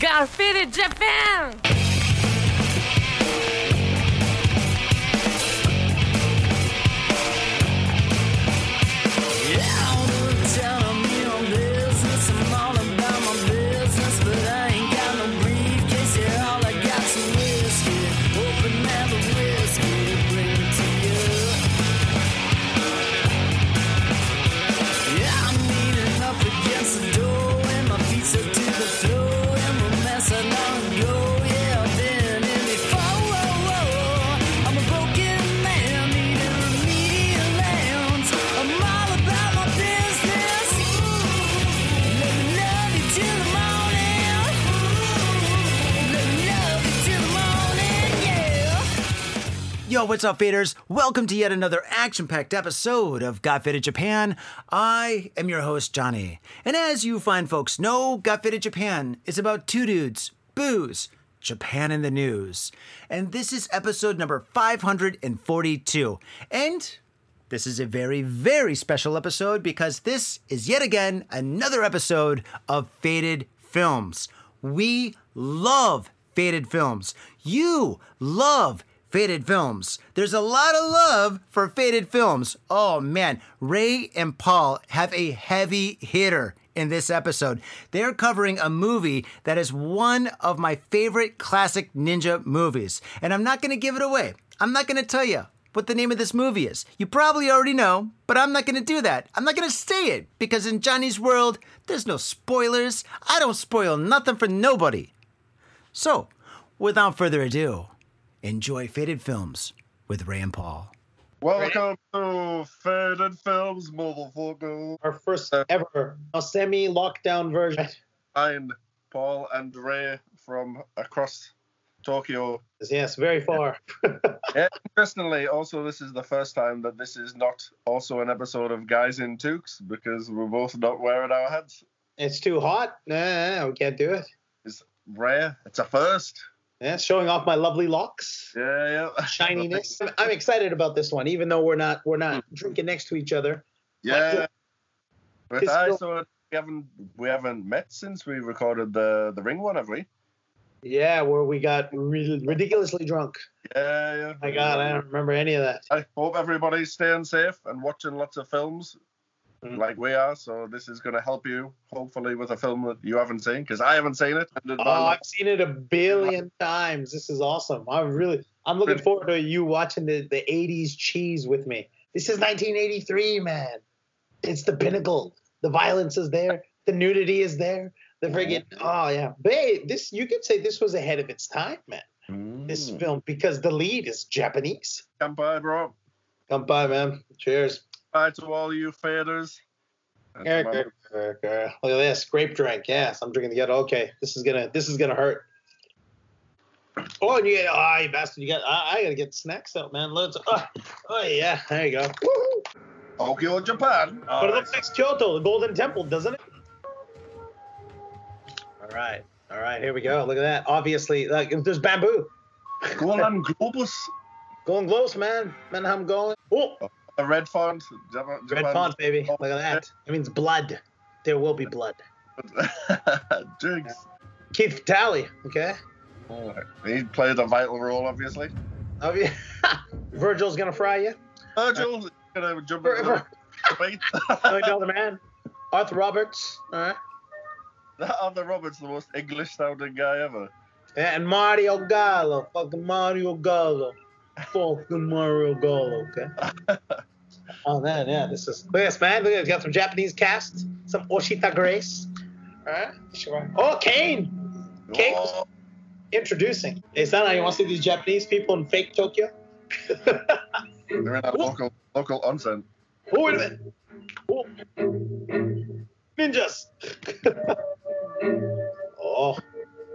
Garfield Japan! Yo, what's up, faders? Welcome to yet another action packed episode of Got Faded Japan. I am your host, Johnny. And as you fine folks know, Got Faded Japan is about two dudes, booze, Japan in the news. And this is episode number 542. And this is a very, very special episode because this is yet again another episode of Faded Films. We love Faded Films. You love Faded Films. There's a lot of love for Faded Films. Oh man, Ray and Paul have a heavy hitter in this episode. They're covering a movie that is one of my favorite classic ninja movies. And I'm not going to give it away. I'm not going to tell you what the name of this movie is. You probably already know, but I'm not going to do that. I'm not going to say it because in Johnny's world, there's no spoilers. I don't spoil nothing for nobody. So, without further ado, enjoy Faded Films with Ray and Paul. Welcome to Faded Films, motherfucker. Our first ever semi lockdown version. I'm Paul and Ray from across Tokyo. Yes, very far. yeah, interestingly, also, this is the first time that this is not also an episode of Guys in Toques because we're both not wearing our heads. It's too hot. Nah, we can't do it. It's rare. It's a first. Yeah, showing off my lovely locks. Yeah, yeah. Shininess. I'm excited about this one, even though we're not we're not hmm. drinking next to each other. Yeah. But I saw we haven't we haven't met since we recorded the the ring one, have we? Yeah, where we got re- ridiculously drunk. Yeah, yeah. My God, I don't remember any of that. I hope everybody's staying safe and watching lots of films. Like we are. So this is going to help you, hopefully, with a film that you haven't seen because I haven't seen it. Oh, I've seen it a billion times. This is awesome. I'm really, I'm looking forward to you watching the the '80s cheese with me. This is 1983, man. It's the pinnacle. The violence is there. The nudity is there. The friggin' oh yeah, babe. This you could say this was ahead of its time, man. Mm. This film because the lead is Japanese. Kanpai, bro. Kanpai, man. Cheers. Bye to all you faders. Look at this grape drink. Yes, I'm drinking together. Okay, this is gonna this is gonna hurt. Oh, and you get oh, you bastard! You got I, I, gotta get snacks out, man. Let's. Oh, oh yeah, there you go. Woohoo! Tokyo, Japan. But it looks like Kyoto, the Golden Temple, doesn't it? All right. All right. Here we go. Look at that. Obviously, like there's bamboo. Golden Globus. Golden Globus, man. Man, I'm going. Oh. A red font. Japan. Red font, baby. Look at that. Oh. It means blood. There will be blood. Jinx. Keith Vitali. Okay. Oh, he played a vital role, obviously. Oh yeah. Virgil's gonna fry you. Virgil's gonna jump in the man. Arthur Roberts. All right. That Arthur Roberts, the most English sounding guy ever. Yeah, and Mario Gallo, fucking Mario Gallo, fucking Mario Gallo. Okay. Oh man, yeah, this is look at this man. Look at got some Japanese cast, some Oshita Grace. All right, sure. Oh, Kane. Kane oh. introducing. Hey, Sana, you want to see these Japanese people in fake Tokyo? They're in a local local onsen. Oh, wait a minute. Oh. Ninjas. oh.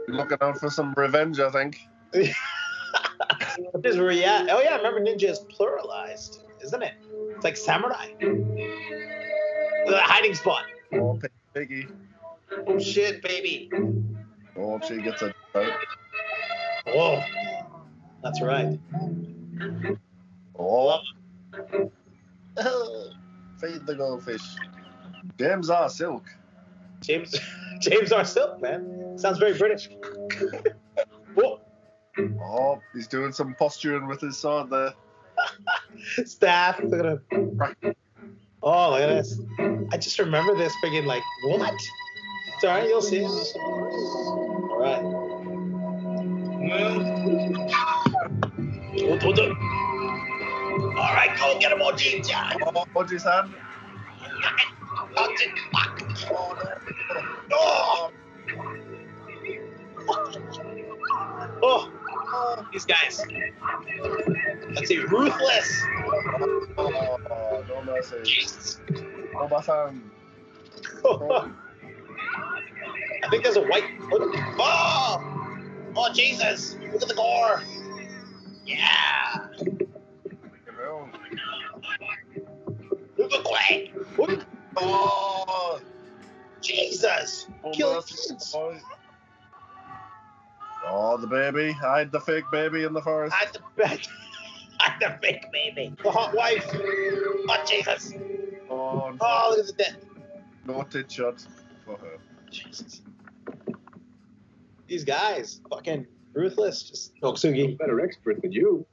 Looking out for some revenge, I think. is where yeah. Oh yeah, remember ninja is pluralized, isn't it? It's like samurai. The hiding spot. Oh, piggy. Oh shit, baby. Oh, she gets a. Oh, that's right. Oh. Feed the goldfish. James R. Silk. James James R. Silk, man. Sounds very British. Oh, he's doing some posturing with his sword there. Staff. Look at him. Oh, look at this. I just remember this friggin' like, what? It's all right, you'll see. All right. Don't- don't do- All right, go get him, OG. John. Oh, hold his. Oh, oh, oh. These guys. Let's see, ruthless. Oh. Jesus. Oh, my. I think there's a white. Oh! Oh, Jesus! Look at the gore! Yeah! Look at! Look- Oh, Jesus! oh, Kill kids! Oh. Oh, the baby. Hide the fake baby in the forest. Hide the back. Hide the fake baby. The hot wife. Oh, Jesus! Oh, Oh, look at the dead. no tit shot for her. Jesus. These guys, fucking ruthless. Just Oksugi. better expert than you.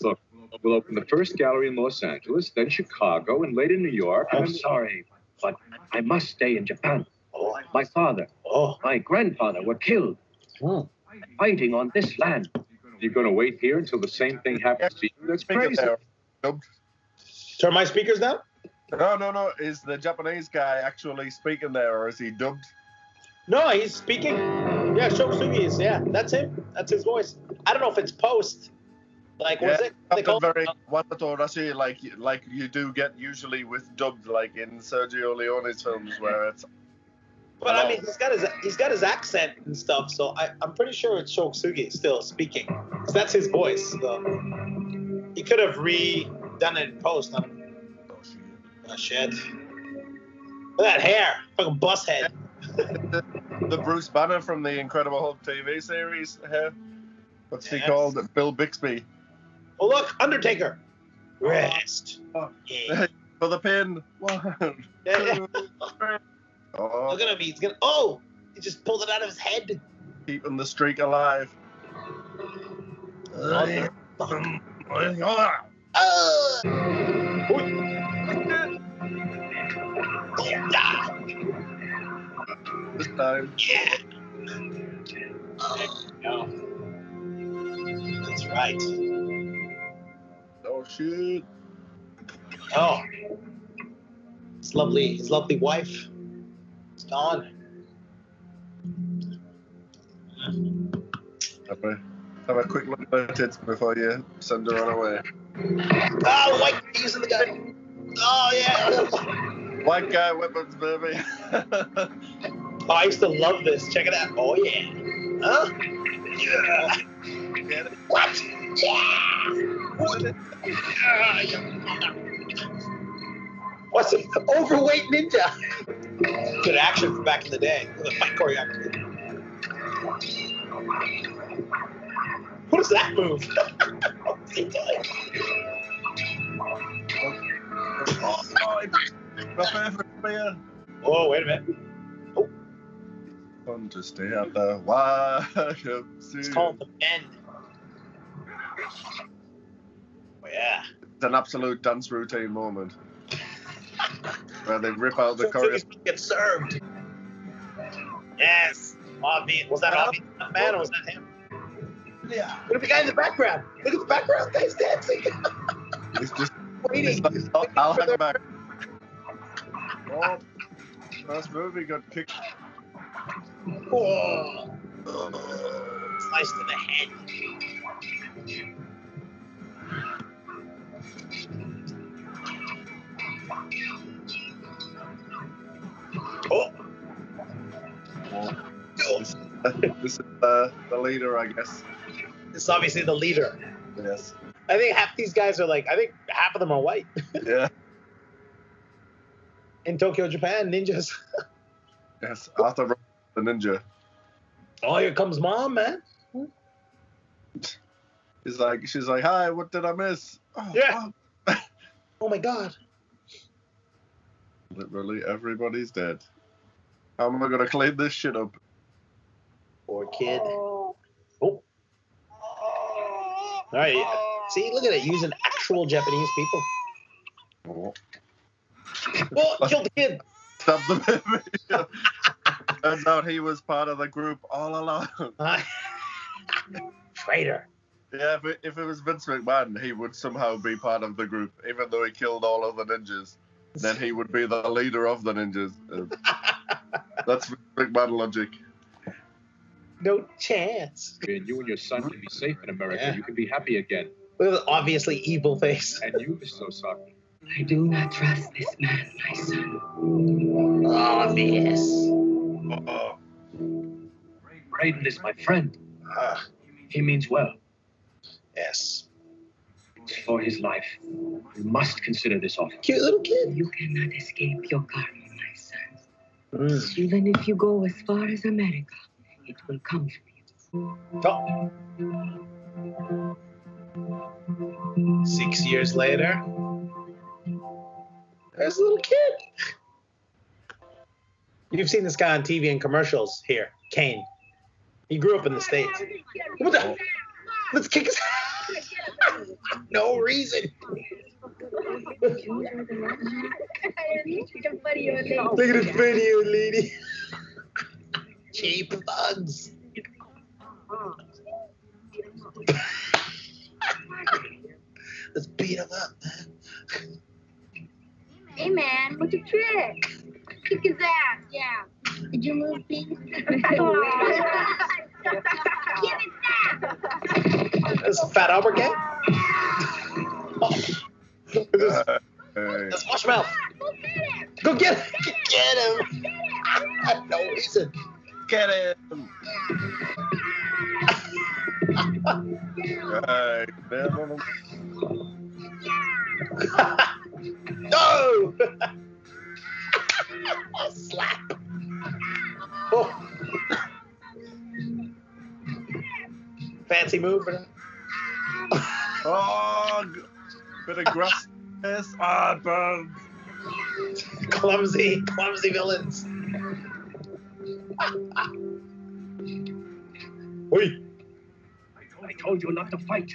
Look, we'll open the first gallery in Los Angeles, then Chicago, and later New York. I'm and- sorry, but I must stay in Japan. Oh, My father, oh. my grandfather were killed Hmm. Fighting on this land. You're going to wait here until the same thing happens to you? That's crazy. there, dubbed. Turn my speakers down? No, no, no. Is the Japanese guy actually speaking there, or is he dubbed? No, he's speaking. Yeah, Sho Kosugi is. Yeah, that's him. That's his voice. I don't know if it's post. Like, was it? They something call very Watato Rashi, like like you do get usually with dubbed, like in Sergio Leone's films, where it's but I mean, he's got his he's got his accent and stuff. So I, I'm pretty sure it's Sho Kosugi still speaking. 'Cause that's his voice. So he could have redone it in post. I don't Oh shit. Look at that hair. Fucking bus head. the, the Bruce Banner from the Incredible Hulk TV series. Here, what's he called? Bill Bixby Oh look, Undertaker. Rest. Oh. Yeah. for the pin. One, Yeah, yeah. two, three. Oh, Look at him. He's gonna. Oh, he just pulled it out of his head. keeping the streak alive. Oh. Ah, This time. yeah. Oh, That's right. Oh shit. Oh. His lovely, his lovely wife. It's gone. Have a, have a quick look at her tits before you send her on away. Oh, the white he's in the gun. Oh yeah. White guy weapons, baby. Oh, I used to love this. Check it out. Oh yeah. Huh? Yeah. What? Yeah. What? Ah, yeah. What's an overweight ninja? Good action from back in the day. The fight choreography. What is that move? What's he doing? Oh, oh, it's my favorite player. Oh, wait a minute. Fun to stay at the YMCA. It's called the bend. Oh, yeah. It's an absolute dance routine moment. Where they rip out the So choreo. Get served. Yes. Bobby. Was that Bobby man or was that him? Yeah. Look at the guy in the background. Look at the background. Guy's dancing. It's just. Waiting. It's like, oh, I'll, I'll hang back. Oh, first movie got kicked. Oh. Slice to the head. Oh. Oh. This is uh, the leader, I guess. It's obviously the leader. Yes. I think half these guys are like, I think half of them are white. Yeah. In Tokyo, Japan, ninjas. Yes. Arthur the ninja. Oh, here comes mom, man. He's like, she's like, hi, what did I miss? Oh, Yeah. oh. Oh my god. Literally everybody's dead. How am I gonna clean this shit up? Poor kid. Oh. oh. All right. See, look at it. Using actual Japanese people. Oh. Oh, killed the kid. Stop the baby. Turns out he was part of the group all along. Traitor. Yeah, if it, if it was Vince McMahon, he would somehow be part of the group, even though he killed all of the ninjas. Then he would be the leader of the ninjas. Uh, That's Vince McMahon logic. No chance. And you and your son can be safe in America. Yeah. You can be happy again. Look at the obviously evil face. And you, Mrs. Osaka. I do not trust this man, my son. Obvious. Uh-oh. Braden is my friend. Ah, He means well. yes. It's for his life. You must consider this offer. Cute little kid. You cannot escape your karma, my son. Mm. Even if you go as far as America, it will come for you. Oh. Six years later, there's a little kid. You've seen this guy on TV and commercials here, Kane. He grew up in the States. What the? Let's kick his No reason. Look at this video, lady. Cheap thugs. Let's beat him up, man. Hey man, what's your trick? Kick his ass, yeah. Did you move, please? Give it. This is Fat Albert gang. Oh. Look at. Uh, hey. That's Marshmallow. Go get him. Go get him. Get him. no reason. Get him! Hey, never- no. Slap. Oh. Fancy move. for that. Oh, bit of grass. Ah, it burns. clumsy, clumsy villains. Oi. I told you not to fight.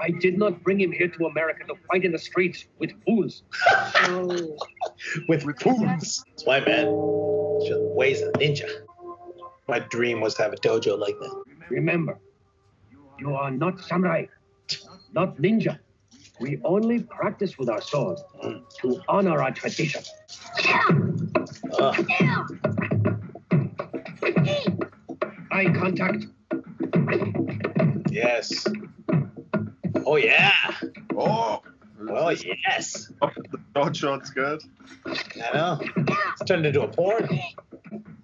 I did not bring him here to America to fight in the streets with fools. with fools. That's why, man. Just weighs a ninja. My dream was to have a dojo like that. Remember, you are not samurai, not ninja. We only practice with our swords to honor our tradition. Ugh. Eye contact. yes. Oh yeah. Oh, Oh yes. short, short good. I know. It's turned into a porn.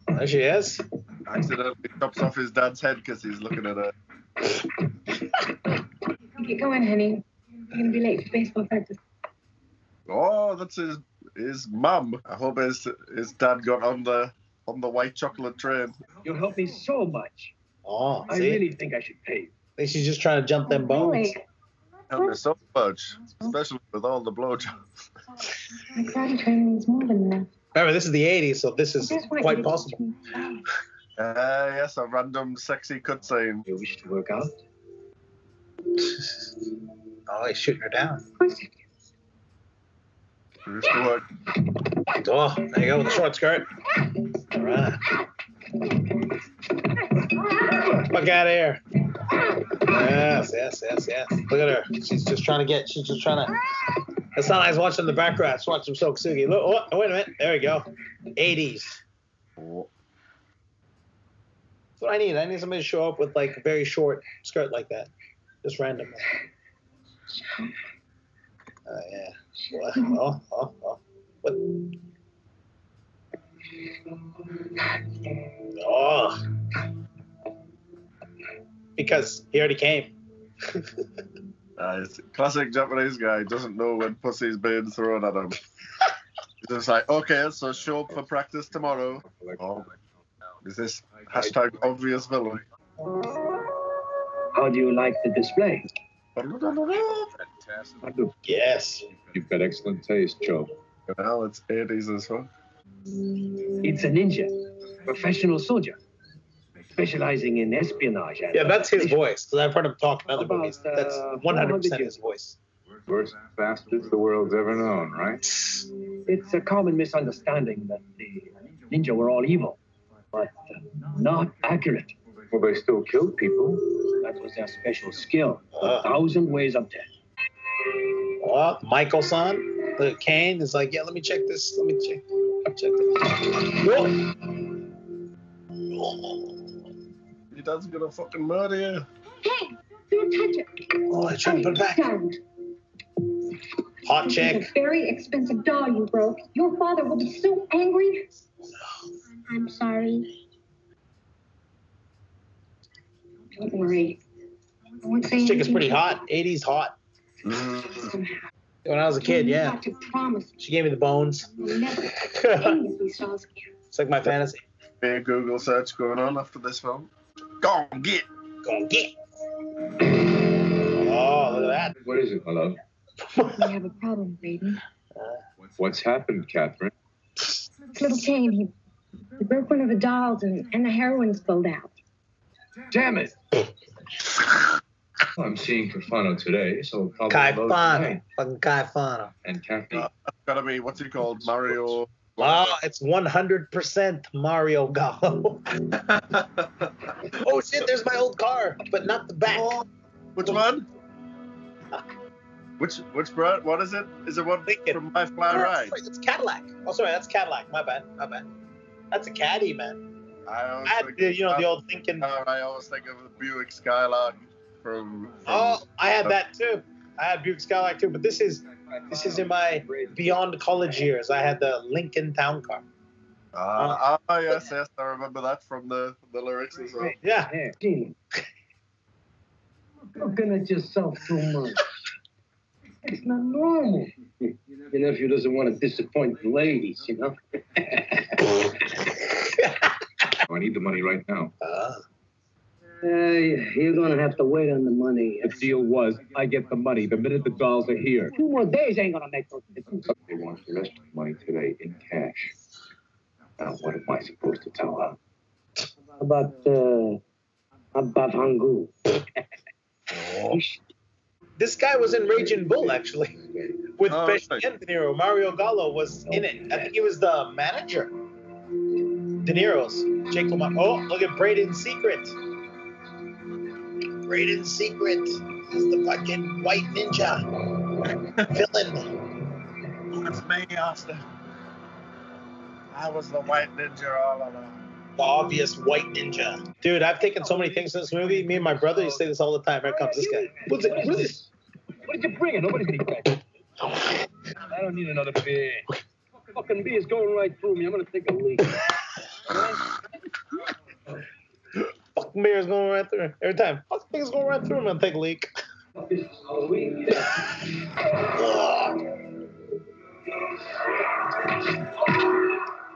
There she is. Accidentally chops off his dad's head because he's looking at her. Get going, honey. You're gonna be late for baseball practice. Oh, that's his his mum. I hope his his dad got on the on the white chocolate train. You help me so much. Oh, I see? really think I should pay you. I think she's just trying to jump them bones. Really? Helped me so much, especially with all the blowjobs. My karate training is more than that. Remember, this is the 80s, so this is Just want you quite possible. Teach me. Uh, yes, a random sexy cutscene. You wish to work out? Oh, he's shooting her down. Of course I do. Used to work. Oh, there you go with the short skirt. All right. Fuck out of here. Yes, yes, yes, yes. Look at her. She's just trying to get, she's just trying to. That's not nice watching the background. Let's watch some Sho Kosugi. Look, oh, wait a minute. There we go. 80s. That's what I need. I need somebody to show up with like a very short skirt like that. Just random. Oh, yeah. What? Oh, oh, oh. What? Oh. Because he already came. uh, classic Japanese guy doesn't know when pussy's being thrown at him. He's just like, okay, so show up for practice tomorrow. Oh, is this hashtag obvious villain? How do you like the display? Fantastic. Yes. You've got excellent taste, Joe. Well, it's 80s as well. It's a ninja, professional soldier. specializing in espionage. And Yeah, that's his voice. Because I've heard him talk in other About, movies. That's uh, 100% his voice. Worst bastards the world's ever known, right? It's a common misunderstanding that the ninja were all evil, but uh, not accurate. Well, they still killed people. That was their special skill. Uh. A thousand ways of death. Well, Michael son, the Kane is like, yeah, let me check this. Let me check. Check this. Whoa. Your dad's gonna fucking murder you. Hey, don't touch it. Oh, I tried to put it back. Don't. Hot It's a very expensive doll you broke. Your father will be so angry. I'm sorry. Don't worry. I won't say This chick is pretty hot. 80s hot. somehow. When I was a kid, yeah. have to promise She gave me the bones. you'll never touch it's any of these dolls again. like my fantasy. Be a Google search going on after this film. Go on, get. Go on, get. Oh, look at that. What is it, my love? We have a problem, Braden. Uh, What's happened, Catherine? It's little Kane. He, he broke one of the dolls and, and the heroin spilled out. Damn it! I'm seeing Caifano today, so that. probably Kai both Fano. Fucking Caifano. And Kathy. Uh, Gotta be, what's he called? Mario. Oh, it's 100% Mario Gallo. oh, shit, there's my old car, but not the back. Which one? Which which brand? What is it? Is it one Lincoln. from My Fly Oh, Ride? It's Cadillac. Oh, sorry, that's Cadillac. My bad. My bad. That's a caddy, man. I always I had think the, you know, the old Lincoln. uh, I always think of the Buick Skylark from. from Oh, I had that too. I had Buick Skylark too, but this is this is in my beyond college years. I had the Lincoln Town Car. Ah, ah, yes, yes, I remember that from the, the lyrics as well. Yeah. Hey, Gene. Looking at yourself too much. It's not normal. Your nephew doesn't want to disappoint the ladies, you know? I need the money right now. Uh, you're gonna have to wait on the money. The deal was, I get the money the minute the dolls are here. Two more days ain't gonna make no difference. They want the rest of the money today in cash. Now, what am I supposed to tell her? About, uh, about Hangu? this guy was in Raging Bull actually, with Oh, Pesci right. and De Niro. Mario Gallo was in it. I think he was the manager. De Niro's. Jake LaMotta. Oh, look at Braden's secret. Braden's secret is the fucking white ninja villain. It's me, Austin. I was the white ninja all along. The obvious white ninja. Dude, I've taken so many things in this movie. Me and my brother used to say this all the time. Here comes this guy. What's it? What is this? What did you bring? Nobody's gonna eat that. I don't need another beer. Fucking beer is going right through me. I'm gonna take a leak. Fucking beer is going right through. him. Every time. Fucking thing's going right through him and take a leak.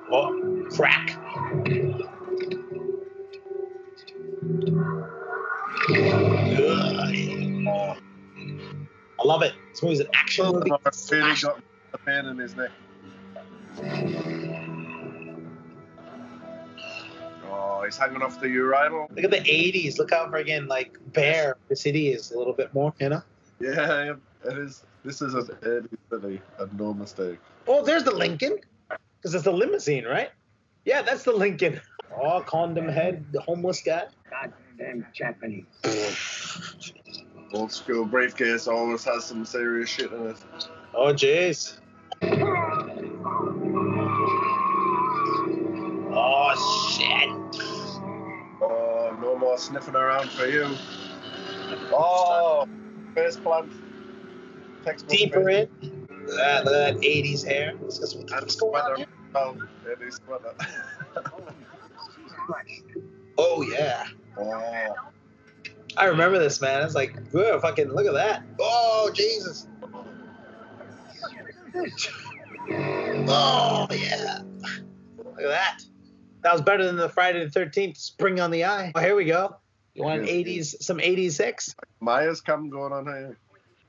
Oh, crack. This movie's an action movie. Really Smash. got a pain in his neck. Oh, he's hanging off the urinal. Look at the 80s. Look how friggin' like bare the city is a little bit more, you know? Yeah, it is. This is an 80s city, and no mistake. Oh, there's the Lincoln. Because it's the limousine, right? Yeah, that's the Lincoln. Oh, condom head, the homeless guy. Goddamn Japanese. Old school briefcase always has some serious shit in it. Oh, jeez. Oh, shit. Oh, no more sniffing around for you. Oh, oh face plant. Textbook Deeper in. Look at that, that 80s hair. What's, what's, And what's going on sweater. here? Oh, 80s sweater. Oh, yeah. oh, I remember this, man. It's like, whoa, fucking, look at that. Oh, Jesus. Oh, yeah. Look at that. That was better than the Friday the 13th spring on the eye. Oh, here we go. You want an 80s, some 80s sex? Maya's cam going on here.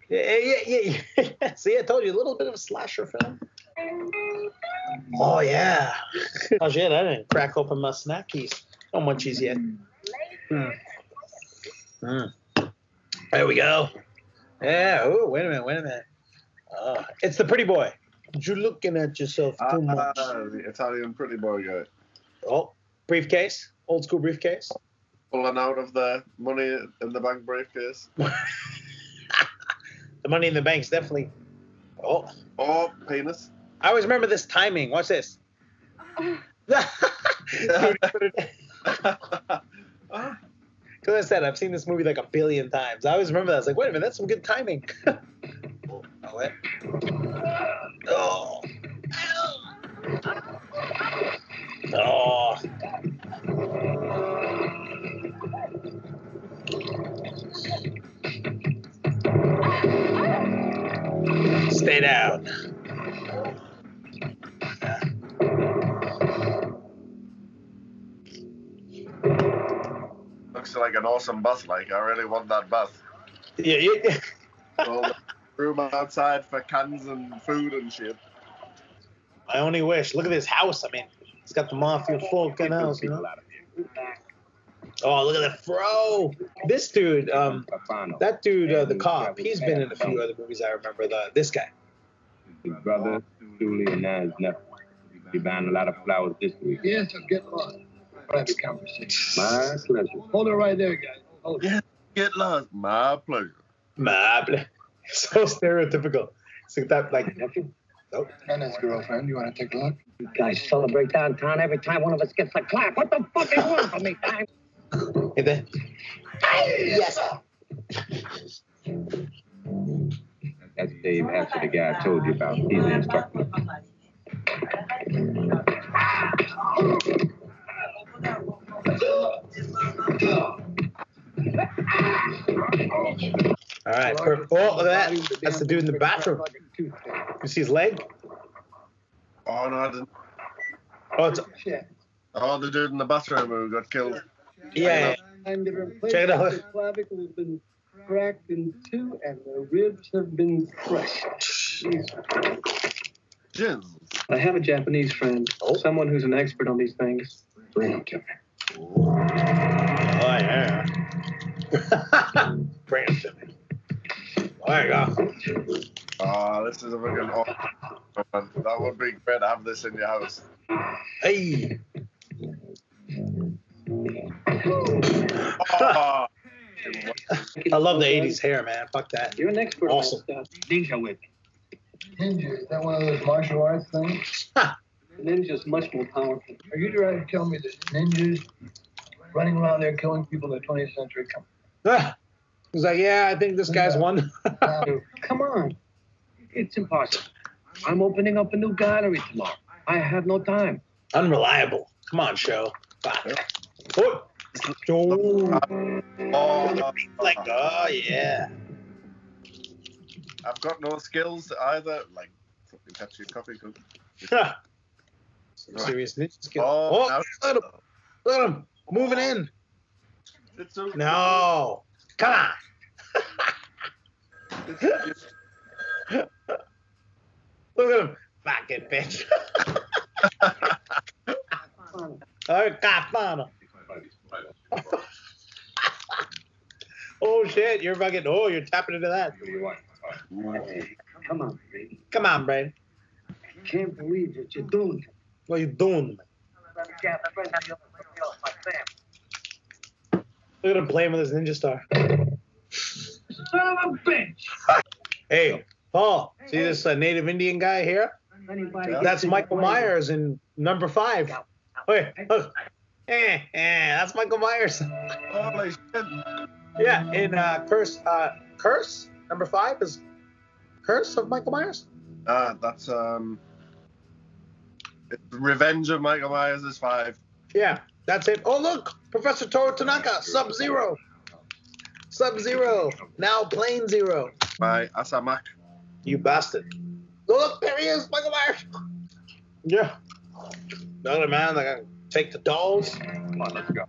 Yeah, yeah, yeah, yeah. See, I told you, a little bit of a slasher film. Oh, yeah. oh, shit, I didn't crack open my snackies. No munchies yet. Hmm. Hmm. There we go. Yeah. Oh, wait a minute. Wait a minute. Oh, it's the pretty boy. You're looking at yourself too Ah, much. the Italian pretty boy guy. Oh, briefcase. Old school briefcase. Pulling out of the money in the bank briefcase. The money in the bank's definitely. Oh, Oh, penis. I always remember this timing. Watch this. Because I said I've seen this movie like a billion times. I always remember that. I was like, wait a minute, that's some good timing. oh, oh what? Oh. Oh. Stay down. Looks like an awesome bus. Like I really want that bus. Yeah, yeah. All the room outside for cans and food and shit. I only wish. Look at this house. I mean, it's got the mafia fucking house, you know? Oh, look at the fro. This dude, um, that dude, uh, the cop, he's been in a few other movies. I remember the this guy. His brother, Julie, and now his nephew. He buying a lot of flowers this week. Yes, I'm getting lost. Private conversation. My pleasure. Hold it right there, guys. Hold it. Get lost. My pleasure. Mable. So stereotypical. It's like that, like, nope. And his girlfriend. You want to take a look? You guys celebrate downtown every time one of us gets a clap. What the fuck is wrong with me, time? Hey, there. Yes. That's Dave Hatcher, the guy I told you about. He's the instructor. All right. Perfect. Oh, look at that. That's the dude in the bathroom. You see his leg? Oh no, I didn't. Oh, it's, Shit. Oh, the dude in the bathroom who got killed. yeah. Check it out. places. The clavicle has been cracked in two, and the ribs have been crushed. Jizz. I have a Japanese friend, Oh. someone who's an expert on these things. Bring him to me. Oh, yeah. Bring it to me. There you go. Oh, this is a fucking awesome. one. That would be great to have this in your house. Hey. Oh, I love the 80s hair, man. Fuck that. You're an expert Awesome. on that stuff. Ninja whip. Ninja, is that one of those martial arts things? The ninja's much more powerful. Are you trying to tell me that ninjas running around there killing people in the 20th century? Come ah, He's like, yeah, I think this guy's one. on. Come on. It's impossible. I'm opening up a new gallery tomorrow. I have no time. Unreliable. Come on, show. Fuck. Oh. Oh. oh, Like, oh, yeah. I've got no skills either. Like, fucking catch your coffee cup. Some serious ninja skill. Oh, Oh, now- look at him. Look at him. Moving in. It's so, No. Come on. It's, Look at him. Fucking bitch. Oh, Caifano. Oh shit, you're fucking oh, you're tapping into that. Come on, baby. Come on, Brain. I can't believe what you're doing. What are you doing? Look at him playing with his ninja star. Son of a bitch! Hey, Paul, see this uh, native Indian guy here? Anybody That's Michael Myers in number five. Wait, look. Eh, eh, that's Michael Myers. holy shit. Yeah, in uh, Curse, uh, Curse number five is Curse of Michael Myers. Uh, that's um. It's Revenge of Michael Myers is five. Yeah, that's it. Oh look, Professor Toru Tanaka, Sub Zero. Sub Zero, now Plane Zero. by Asamak. You bastard. Oh, look, there he is, Michael Myers. Yeah. Another man, like, I take the dolls. Come on, let's go.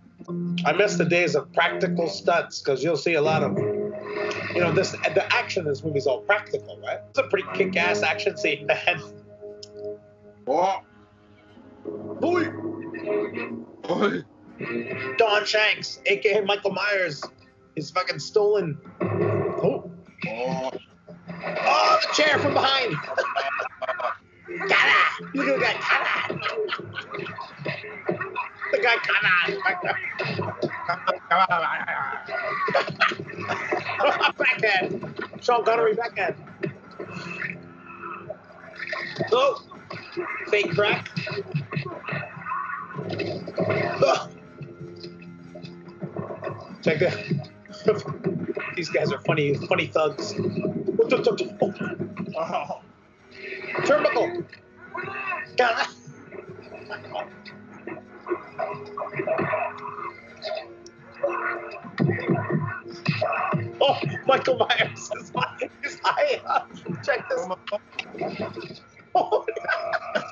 I miss the days of practical stunts because you'll see a lot of, you know, this the action in this movie is all practical, right? It's a pretty kick-ass action scene, man. Oh, Boy. boy. Don Shanks, aka Michael Myers, is fucking stolen. Oh, Oh, oh, the chair from behind. Kara! Look at the guy, Kara! The guy, Kara! backhand! Sean Connery backhand. Oh! Fake crack. Check that. These guys are funny, funny thugs. oh. Turnbuckle. God. Oh, Michael Myers is high, is high up. Check this.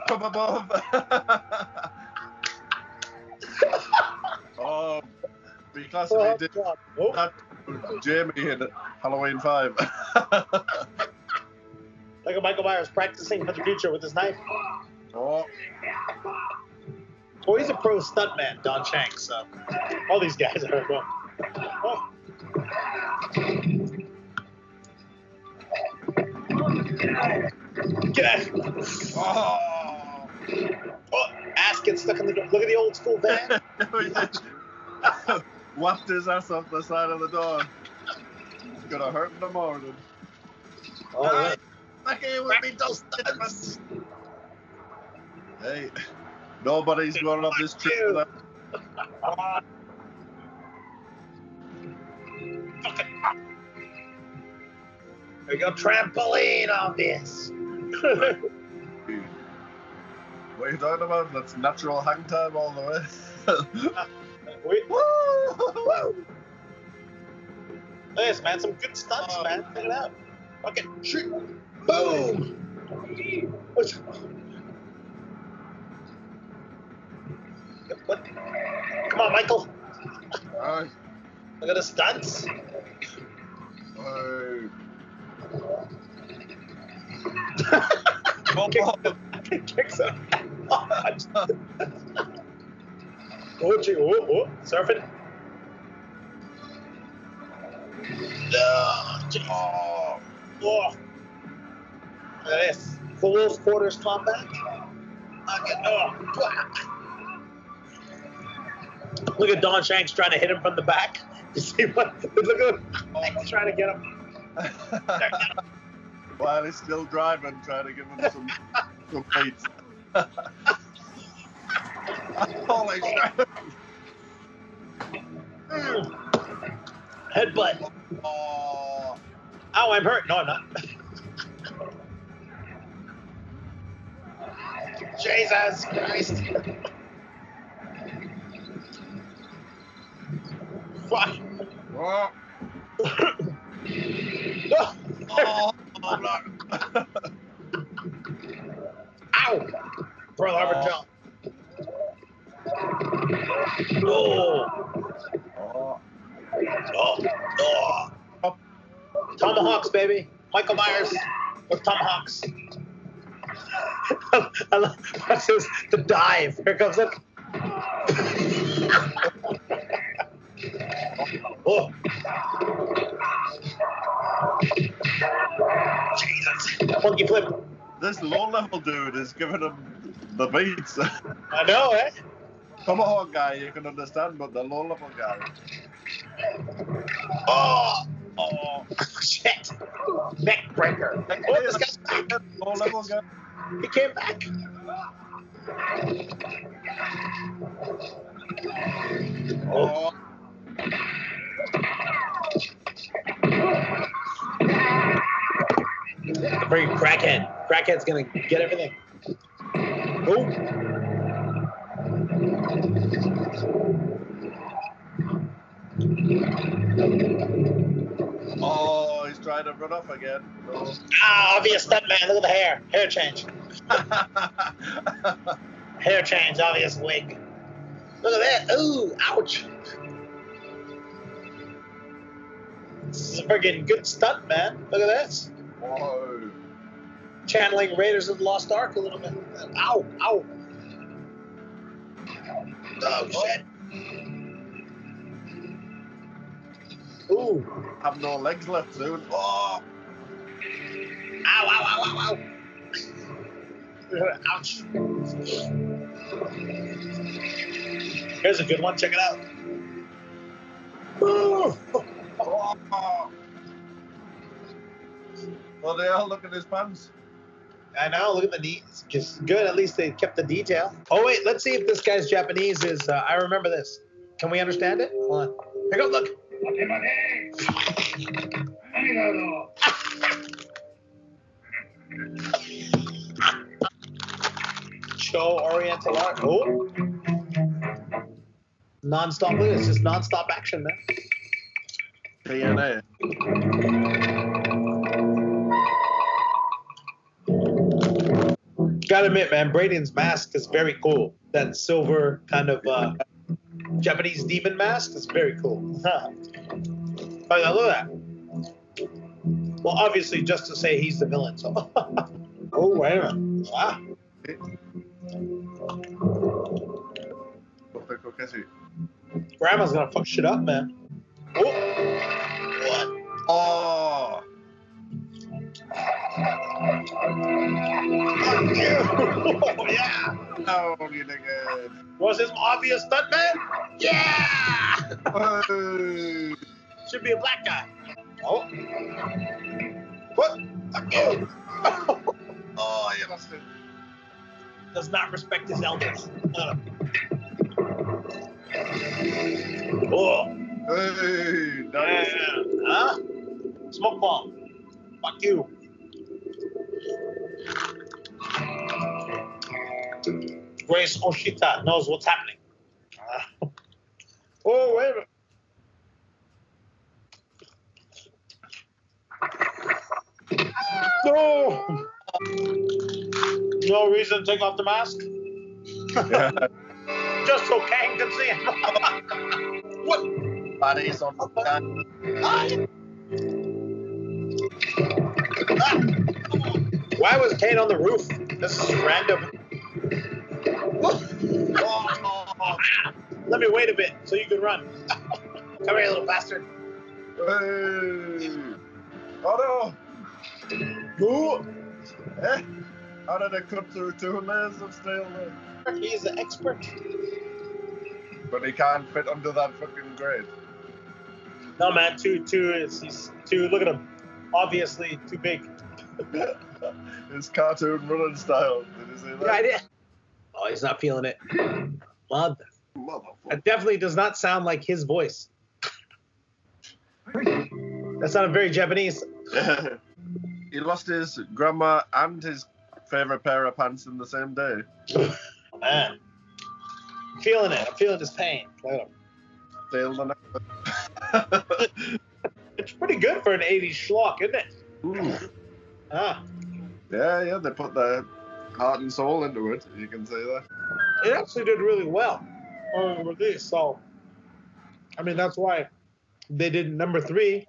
From above. Oh, From above. oh, we classically oh, did Oh, that Jamie in Halloween 5. look at Michael Myers practicing for the future with his knife. oh, Oh, he's a pro stuntman, Don Shanks. So all these guys are. Oh. Get out. oh. Oh, ass gets stuck in the door. Look at the old school van. Oh, Whacked his ass off the side of the door. It's gonna hurt in the morning. Oh, All right. Here with me, Dustin. Hey, nobody's going on this trip without. There we go, trampoline on this. What are you talking about? That's natural hang time all the way. Wait, woo, woo. This man, some good stunts, Oh. man. Check it out. Okay, shoot, boom. What? Come on, Michael. Aye, Look at the stunts. Kicks- Kicks him. oh, gee, oh, oh, surfing. Oh, jeez. Oh, Oh. Look at this. Close quarters combat. Oh. Look at Don Shanks trying to hit him from the back. You see what? Look at him. He's trying to get him. while he's still driving, trying to give him some some beats. Holy shit! Headbutt. Oh, Oh, I'm hurt. No, I'm not. Jesus Christ. Fuck. oh, Oh. oh, oh no. Ow! Pearl Harbor jump. Oh. oh. Oh. Oh. Tomahawks, baby. Michael Myers with tomahawks. I love watch this, the dive. Here comes it. oh. Jesus. Funky flip. This low level dude is giving him the beats. I know, eh? Come on, guy you can understand, but the low level guy. Oh. Oh. Shit. Neck breaker. Oh, this guy's back. Low level guy. He came back. Oh, Bring crackhead. Crackhead's gonna get everything. Oh. oh, he's trying to run off again. Oh. Ah, obvious stuntman. Look at the hair. Hair change. Hair change. Obvious wig. Look at that. Ooh, ouch. This is a friggin' good stunt, man. Look at this. Whoa. Channeling Raiders of the Lost Ark a little bit. Ow, ow. Oh, shit. Ooh. Have no legs left soon. Oh. Ow, ow, ow, ow, ow. Ouch. Here's a good one. Check it out. Ooh. Oh. Oh, they all look at his pants. I know. Look at the knees. Just good. At least they kept the detail. Oh wait, let's see if this guy's Japanese is. Uh, I remember this. Can we understand it? Hold on. Pick up. Look. Show Oriental art. Oh. Non-stop. It's just non-stop action, man. DNA. Gotta admit, man, Braden's mask is very cool. That silver kind of uh, Japanese demon mask is very cool. yeah, look at that. Well, obviously, just to say he's the villain. So. oh, wait a minute. Ah. Grandma's gonna fuck shit up, man. Oh. What? Oh, yeah. oh, you nigga. Was his obvious stuntman? Yeah. Hey. Should be a black guy. Oh. What? Fuck you. Oh, you lost it. Does not respect his elders. Uh. Oh. Hey, nice. Yeah. Huh? Smoke bomb. Fuck you. Grace Oshita knows what's happening. Ah. oh, wait a minute. No. No reason to take off the mask. Yeah. Just so Kane can see him. what? Bodies on the gun. Why was Kane on the roof? This is random. Let me wait a bit so you can run. Come here, little bastard. Hey. Oh no. Ooh, Eh? How did it cut through two layers of steel he's an expert. But he can't fit under that fucking grate. No, man, two, two is he's two. Look at him. Obviously, too big. His cartoon running style. Did you see that? Yeah, I did. Oh, he's not feeling it. Mother. Motherfucker. That definitely does not sound like his voice. That sounded very Japanese. he lost his grandma and his favorite pair of pants in the same day. Man. Feeling it. I'm feeling his pain. The It's pretty good for an 80s schlock, isn't it? Ooh. Ah, Yeah, yeah, they put their heart and soul into it. You can say that. it actually did really well on release. So, I mean, that's why they did number three,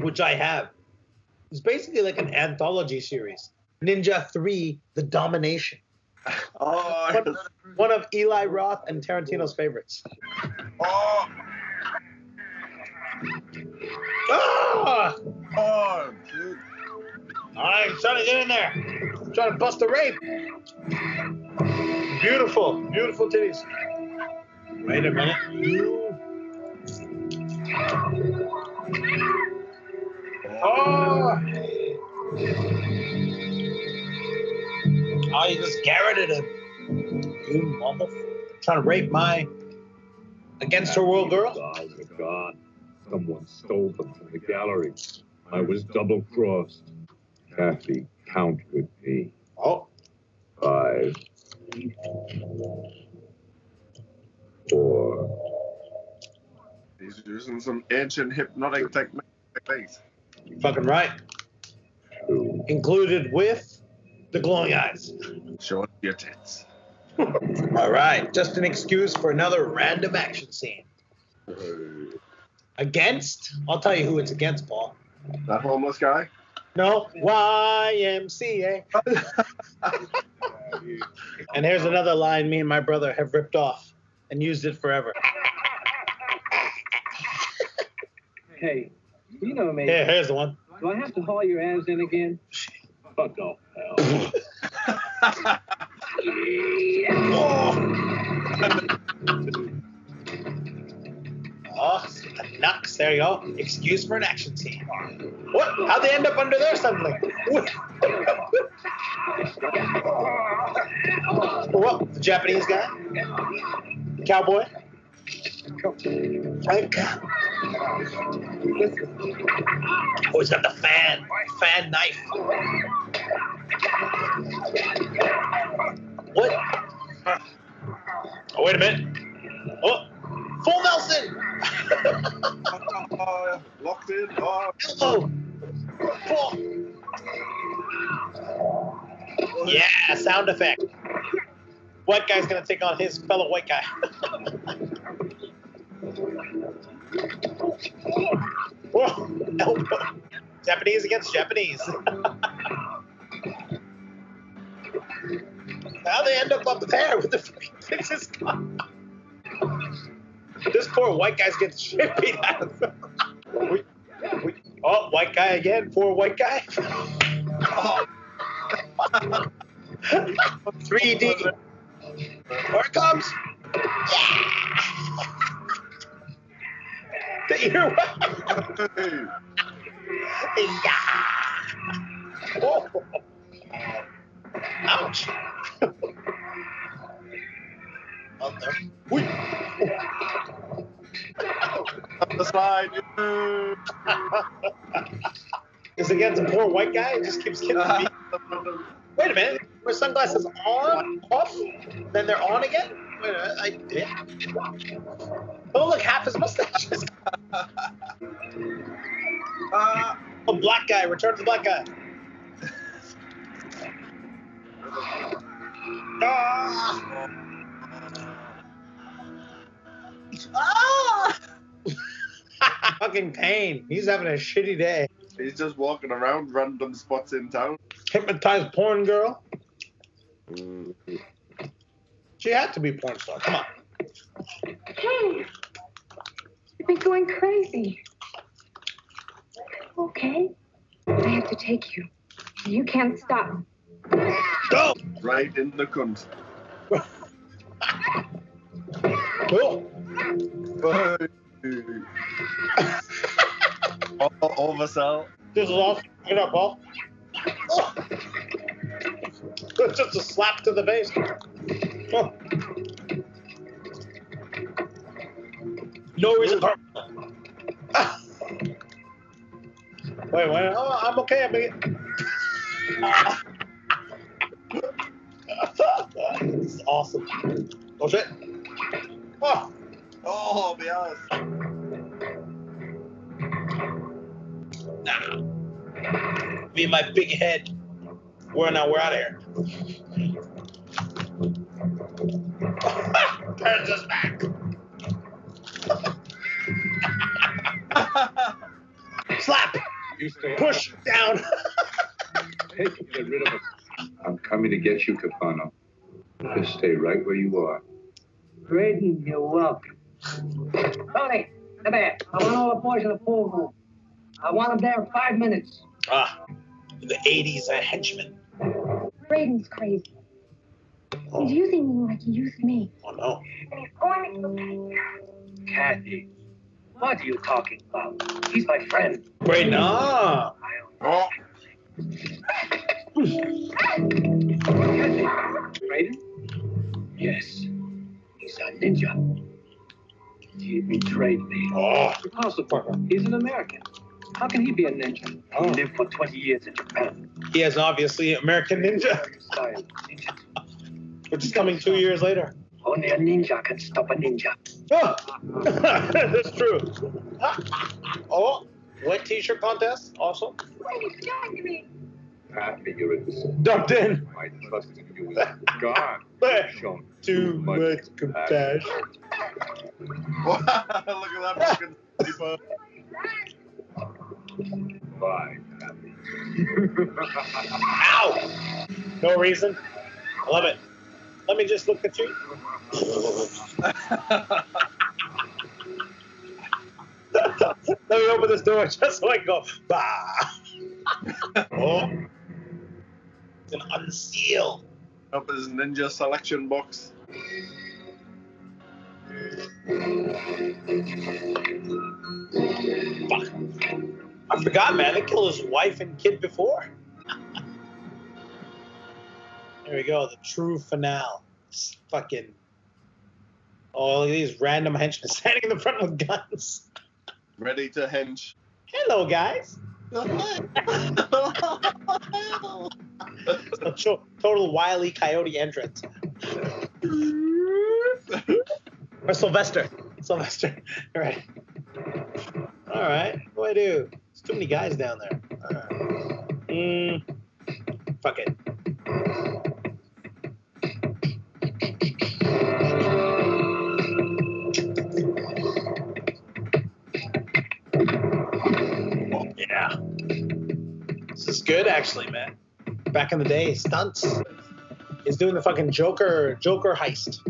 which I have. It's basically like an anthology series. Ninja 3, The Domination. Oh, One, one of Eli Roth and Tarantino's favorites. oh, Ah! oh, dude. All right, trying to get in there. I'm trying to bust a rape. Beautiful, beautiful titties. Wait a minute. Oh! Oh, you just garroted him. You motherfucker. Trying to rape my against her world girl? Oh, my God. Someone stole them from the gallery. I was double crossed. Kathy, count with me. Oh. Five. Four. He's using some ancient hypnotic technique- techniques. Fucking right. Two. Included with the glowing eyes. Show your tits. All right, just an excuse for another random action scene. Uh, against? I'll tell you who it's against, Paul. That homeless guy? No, YMCA. and here's another line me and my brother have ripped off and used it forever. Hey, you know me. Yeah, here's the one. Do I have to haul your ass in again? Fuck off, pal. Oh, Nux. There you go. Excuse for an action scene. What? How'd they end up under there suddenly? What? The Japanese guy? Cowboy? Oh, he's got the fan. Fan knife. What? Oh, wait a minute. Oh, full Nelson. Uh, locked in. Oh, Elbow. Full. Yeah, sound effect. White guy's gonna take on his fellow white guy. Whoa, elbow. Japanese against Japanese. How they end up up there with the freaking Texas This poor white guy's getting shit beat out of him. We- we- oh, white guy again. Poor white guy. Oh. 3D. Here it comes. The ear. yeah. Oh. Ouch. Up there. Whee. The slide. Is against a poor white guy? It just keeps getting beat. Wait a minute. Were sunglasses on, off, then they're on again? Wait a minute. I, yeah. Oh, look, half his mustache is Uh, Oh, black guy. Return to the black guy. Ah! Ah! Fucking pain. He's having a shitty day. he's just walking around random spots in town. Hypnotized porn girl. Mm. She had to be porn star. Come on. Hey, you've been going crazy. Okay, I have to take you. You can't stop. Go. Right in the cunt. Cool. Oh, oversell. This is awesome. Get up, Paul. Oh. Just a slap to the face. Oh. No reason. Wait, wait. Oh, I'm okay. I'm this is awesome. Oh shit. Oh. Oh, my ass. Nah. Me and my big head. We're now we're out of here. Turns us back. Slap. You stay Push down. Hey, get rid of us. I'm coming to get you, Caifano. Just stay right where you are. Braden, you're welcome. Tony, come here. I want all the boys in the pool room. I want them there in five minutes. Ah, the 80s a henchman. Braden's crazy. He's using me like he used me. Oh no. And he's going to kill Patty. Kathy, what are you talking about? He's my friend. Wait, no. Oh, Kathy, Braden? Yes, he's a ninja. He betrayed me. Oh, Impossible. He's an American. How can he be a ninja? Oh. He lived for 20 years in Japan. he has obviously American Ninja, which is coming two years later. Only a ninja can stop a ninja. Oh, that's true. Oh, wet t-shirt contest also. Braden's killing me. Kathy, you're a dis- Dumped in. My trust in you is gone. Shown too much compassion. look at that fucking people. Bye, Kathy. Ow! No reason. I love it. Let me just look at you. Let me open this door just so I can go, bah. oh. It's an unseal. Up his ninja selection box. Fuck. I forgot, man. They killed his wife and kid before. There we go. The true finale. It's fucking. Oh, look at these random henchmen standing in the front with guns. Ready to hench. Hello, guys. A to- total wily coyote entrance. or Sylvester. Sylvester. All right. All right. What do I do? There's too many guys down there. All right. Mm, fuck it. Yeah. This is good, actually, man. Back in the day, stunts. He's doing the fucking Joker Joker heist.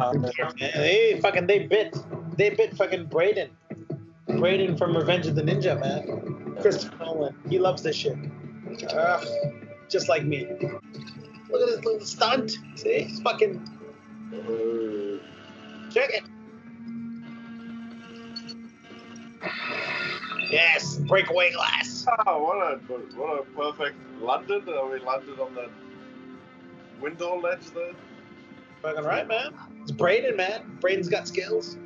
And they fucking they bit they bit fucking Braden. Braden from Revenge of the Ninja, man. Christopher Nolan. He loves this shit. Ugh, just like me. Look at this little stunt. See? It's fucking check it. Yes, breakaway glass. Oh, what a what a perfect landing. Uh, we landed on the window ledge there. Fucking right, man. It's Braden, man. Braden's got skills.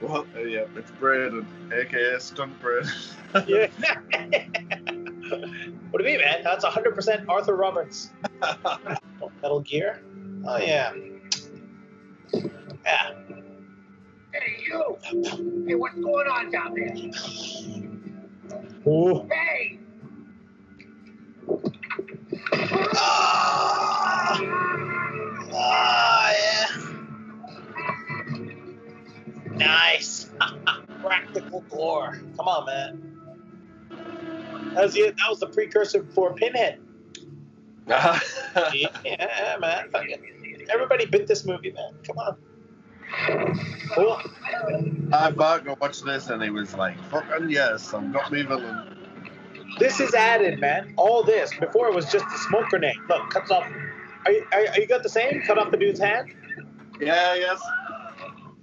Well, uh, yeah, it's Braden, aka Stunt Braden. yeah. what do you mean, man? That's 100% Arthur Roberts. Metal Gear? Oh, yeah. Yeah. Hey, you! Hey, what's going on down there? Ooh. Hey! Oh, yeah. Nice. Practical gore. Come on, man. That was, the, that was the precursor for Pinhead. yeah, man. Everybody bit this movie, man. Come on. Cool. I bought go watch this and he was like, fucking oh, yes, I'm got me villain. This is added, man. All this. Before it was just a smoke grenade. Look, cuts off. Are you, are you got the same? Cut off the dude's hand? Yeah, yes.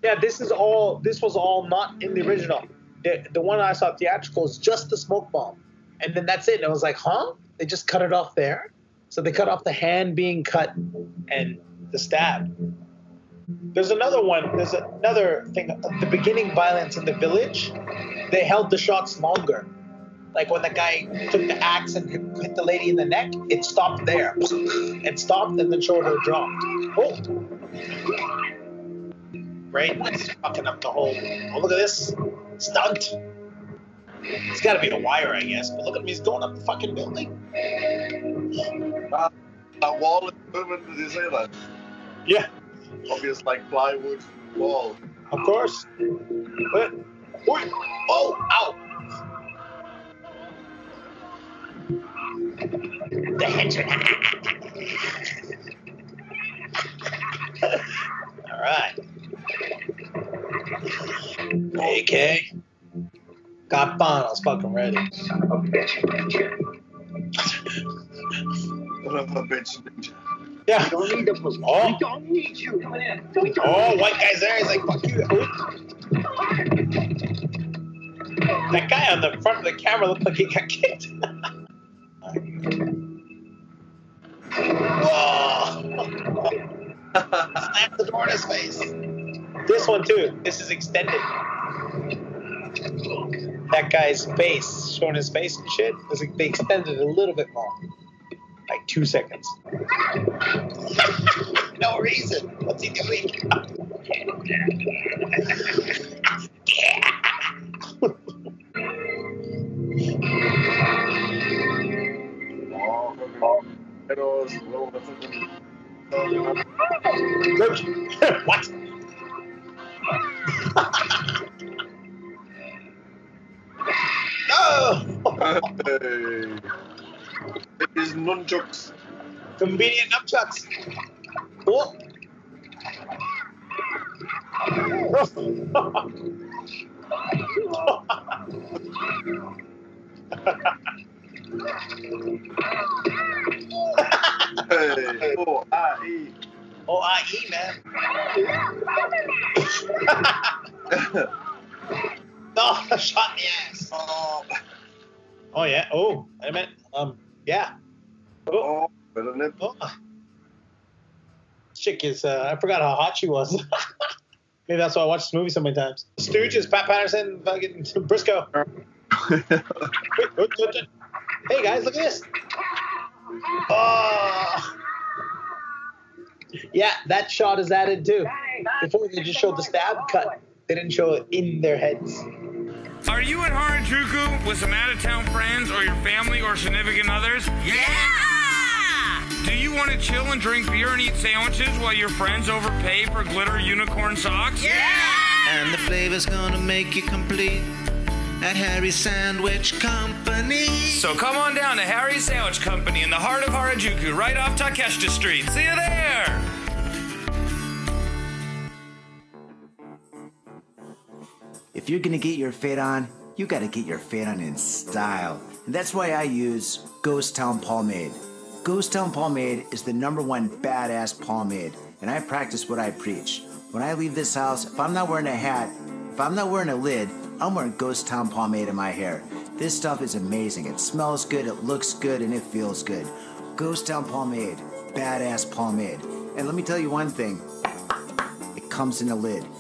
Yeah, this is all. This was all not in the original. The, the one I saw theatrical is just the smoke bomb, and then that's it. And I was like, huh? They just cut it off there. So they cut off the hand being cut and the stab. There's another one. There's another thing. The beginning violence in the village. They held the shots longer. Like when the guy took the axe and hit- hit the lady in the neck, it stopped there. It stopped and then shoulder dropped. Oh. Right? That's fucking up the whole. Oh, look at this stunt. It's got to be the wire, I guess. But look at him, he's going up the fucking building. Uh, that wall is moving, did you say that? Yeah, Obvious like plywood wall. of course. But, wait, oh, ow. The henchman. All right. AK. Got finals fucking ready. Son of a bitch ninja. Yeah. We don't need the oh. police. Oh. We don't need you coming in. We don't Oh, white guy's there. He's like, fuck you. That guy on the front of the camera looked like he got kicked. Whoa! The door in his face. This one too. This is extended. That guy's face, showing his face and shit. is like they extended it a little bit more, like two seconds. no reason. What's he doing? Fucking heroes, roll the fucking. Look. what? no! Hey. Nunchucks. Convenient nunchucks. Cool. Hey, oh, I, E. Oh, I E, man. oh, shot in the ass. Oh, Oh, yeah. Oh, I meant, um, yeah. Oh, oh, bit of nip. oh. This chick is, uh, I forgot how hot she was. Maybe that's why I watched this movie so many times. Stooges, Pat Patterson, fucking Briscoe. Hey, guys, look at this. Oh. Yeah, that shot is added too. Before they just showed the stab cut. They didn't show it in their heads. Are you at Harajuku with some out of town friends or your family or significant others? Yeah! Do you want to chill and drink beer and eat sandwiches while your friends overpay for glitter unicorn socks? Yeah! And the flavor's gonna make you complete at Harry's Sandwich Company. So come on down to Harry's Sandwich Company in the heart of Harajuku, right off Takeshita Street. See you there! If you're gonna get your fade on, you gotta get your fade on in style. And that's why I use Ghost Town Pomade. Ghost Town Pomade is the number one badass pomade, and I practice what I preach. When I leave this house, if I'm not wearing a hat, if I'm not wearing a lid, I'm wearing Ghost Town Pomade in my hair. This stuff is amazing. It smells good, it looks good, and it feels good. Ghost Town Pomade, badass pomade. And let me tell you one thing it comes in a lid.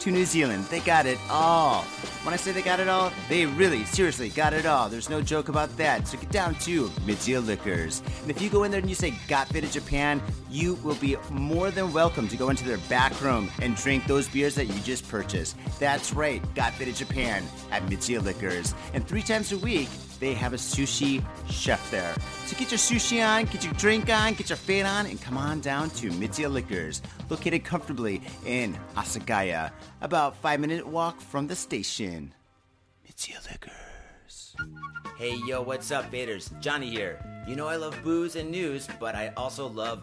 to New Zealand. They got it all. When I say they got it all, they really, seriously got it all. There's no joke about that. So get down to Mitsuya Liquors. And if you go in there and you say Got Faded Japan, you will be more than welcome to go into their back room and drink those beers that you just purchased. That's right, Got Faded Japan at Mitsuya Liquors. And three times a week, they have a sushi chef there. So get your sushi on, get your drink on, get your fade on, and come on down to Mitsuya Liquors, located comfortably in Asagaya, about five minute walk from the station. Mitsuya Liquors. Hey yo, what's up, faders? Johnny here. You know I love booze and news, but I also love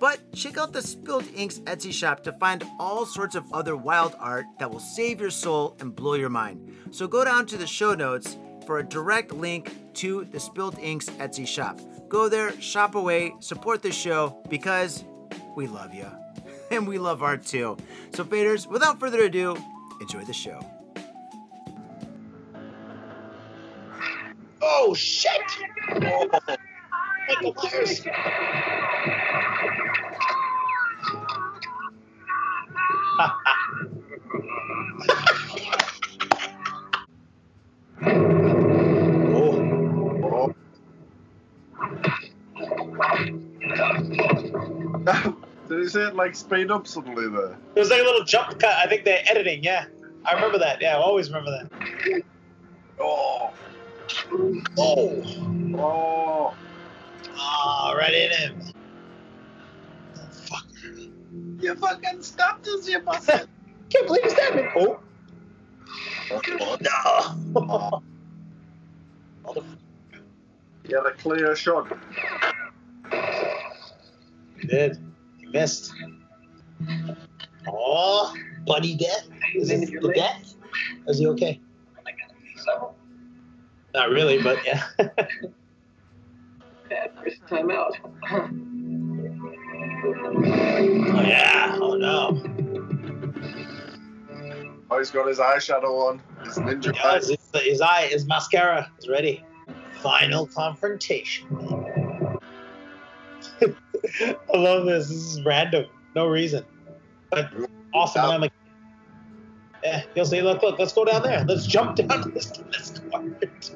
But check out the Spilt Ink's Etsy shop to find all sorts of other wild art that will save your soul and blow your mind. So go down to the show notes for a direct link to the Spilt Ink's Etsy shop. Go there, shop away, support the show because we love you. And we love art too. So, faders, without further ado, enjoy the show. Oh shit! Oh. Michael Myers. Oh. Did he say it like speed up suddenly there? There was like a little jump cut. I think they're editing. Yeah, I remember that. Yeah, I always remember that. Oh. Oh. Oh. Ah, right in him. You fucking stopped us, you bastard. Can't believe you stabbed me. Oh. Oh, no. You had a clear shot. You did. You missed. Oh, buddy death. Is it the death? Is he okay? Not really, but yeah. Bad first time out. Oh yeah. Oh no. Oh, he's got his eyeshadow on. His ninja Yeah, his, his eye, his mascara is ready. Final confrontation. I love this. This is random. No reason. But awesome. And I'm like, yeah, he'll say, look, look, let's go down there. Let's jump down to this tennis court.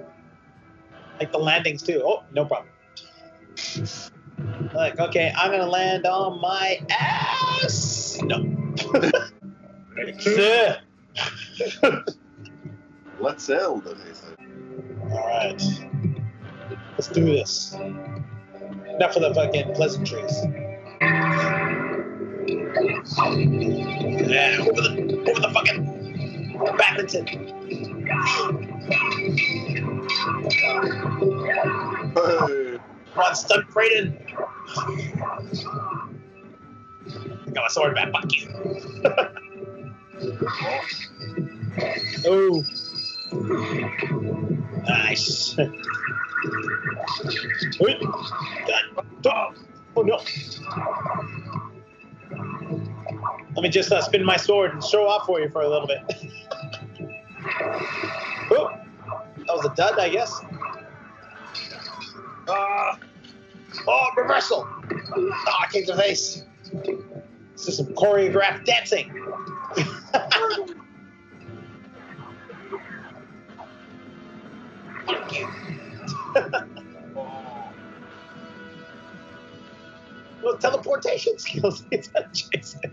Like the landings too. Oh, no problem. Like, okay, I'm gonna land on my ass. No. Sir. Let's sail, did he? All right. Let's do this. Enough for the fucking pleasantries. Yeah, over the over the fucking badminton. Hey. Run, stunt Braden. Got my sword back, fuck you. oh. Nice. Wait. God. Oh no. Let me just uh, spin my sword and show off for you for a little bit. oh, that was a dud, I guess. Uh, oh, reversal. Oh, kicked the face. This is some choreographed dancing. Fuck you. well, teleportation skills. It's a Jason.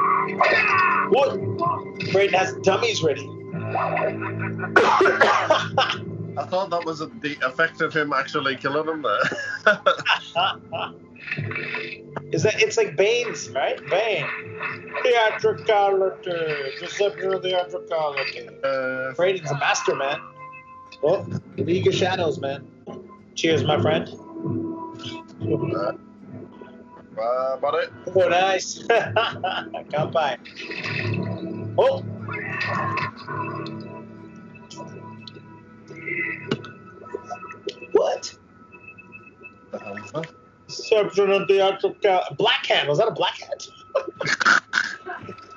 What? Braden has dummies ready. I thought that was the effect of him actually killing him there. Is that it's like Bane's, right? Bane. Theatricality. Deception of theatricality. Uh, Braden's a master, man. Well, League of Shadows, man. Cheers, my friend. uh, uh, but it. Oh, nice. Come by. Oh. What? The hell is that? Deception of. Black hat. Was that a black hat?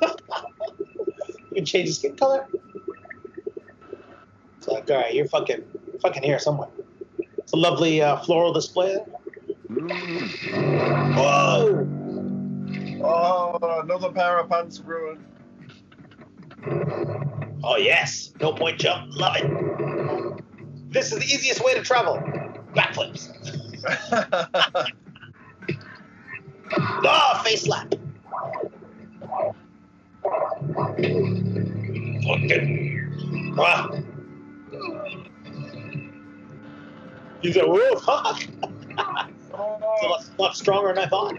you can change the skin color. It's like, all right, you're fucking, fucking here somewhere. It's a lovely uh, floral display. Whoa! Oh, another pair of pants ruined. Oh, yes. No point jump. Love it. This is the easiest way to travel. Backflips. oh, face slap. Fucking. Ah. He's a wolf, huh? it's a lot, lot stronger than I thought.